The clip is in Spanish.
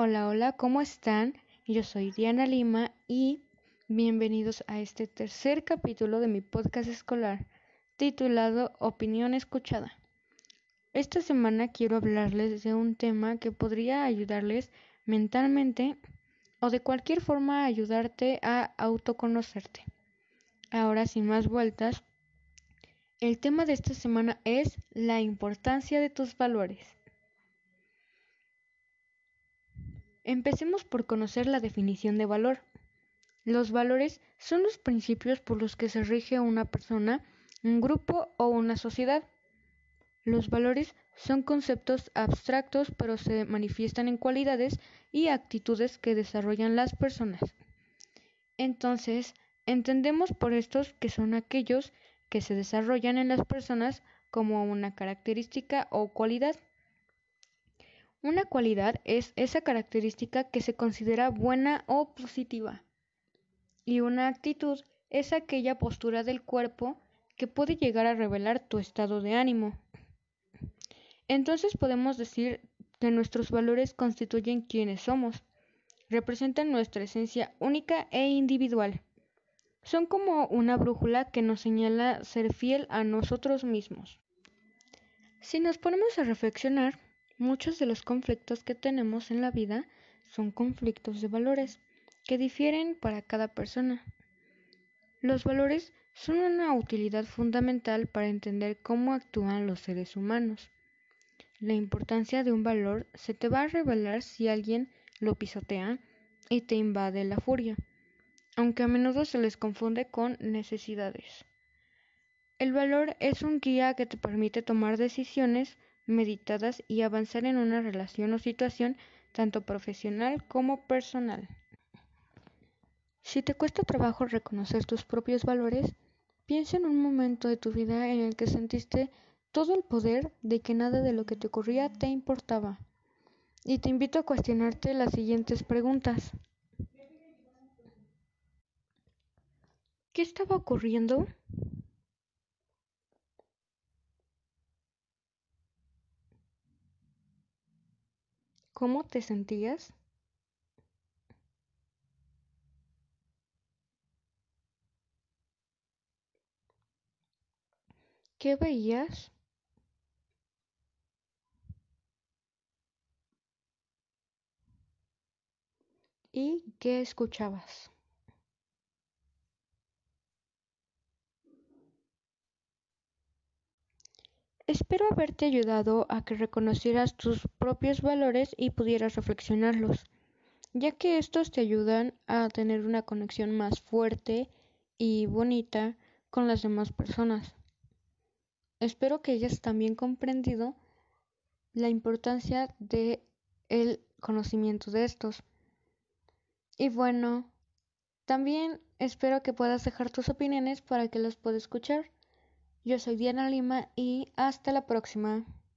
Hola, hola, ¿cómo están? Yo soy Diana Lima y bienvenidos a este tercer capítulo de mi podcast escolar titulado Opinión Escuchada. Esta semana quiero hablarles de un tema que podría ayudarles mentalmente o de cualquier forma ayudarte a autoconocerte. Ahora, sin más vueltas, el tema de esta semana es la importancia de tus valores. Empecemos por conocer la definición de valor. Los valores son los principios por los que se rige una persona, un grupo o una sociedad. Los valores son conceptos abstractos pero se manifiestan en cualidades y actitudes que desarrollan las personas. Entonces, entendemos por estos que son aquellos que se desarrollan en las personas como una característica o cualidad. Una cualidad es esa característica que se considera buena o positiva. Y una actitud es aquella postura del cuerpo que puede llegar a revelar tu estado de ánimo. Entonces podemos decir que nuestros valores constituyen quienes somos, representan nuestra esencia única e individual. Son como una brújula que nos señala ser fiel a nosotros mismos. Si nos ponemos a reflexionar, Muchos de los conflictos que tenemos en la vida son conflictos de valores que difieren para cada persona. Los valores son una utilidad fundamental para entender cómo actúan los seres humanos. La importancia de un valor se te va a revelar si alguien lo pisotea y te invade la furia, aunque a menudo se les confunde con necesidades. El valor es un guía que te permite tomar decisiones meditadas y avanzar en una relación o situación tanto profesional como personal. Si te cuesta trabajo reconocer tus propios valores, piensa en un momento de tu vida en el que sentiste todo el poder de que nada de lo que te ocurría te importaba. Y te invito a cuestionarte las siguientes preguntas. ¿Qué estaba ocurriendo? ¿Cómo te sentías? ¿Qué veías? ¿Y qué escuchabas? Espero haberte ayudado a que reconocieras tus propios valores y pudieras reflexionarlos, ya que estos te ayudan a tener una conexión más fuerte y bonita con las demás personas. Espero que hayas también comprendido la importancia de el conocimiento de estos. Y bueno, también espero que puedas dejar tus opiniones para que las pueda escuchar. Yo soy Diana Lima y hasta la próxima.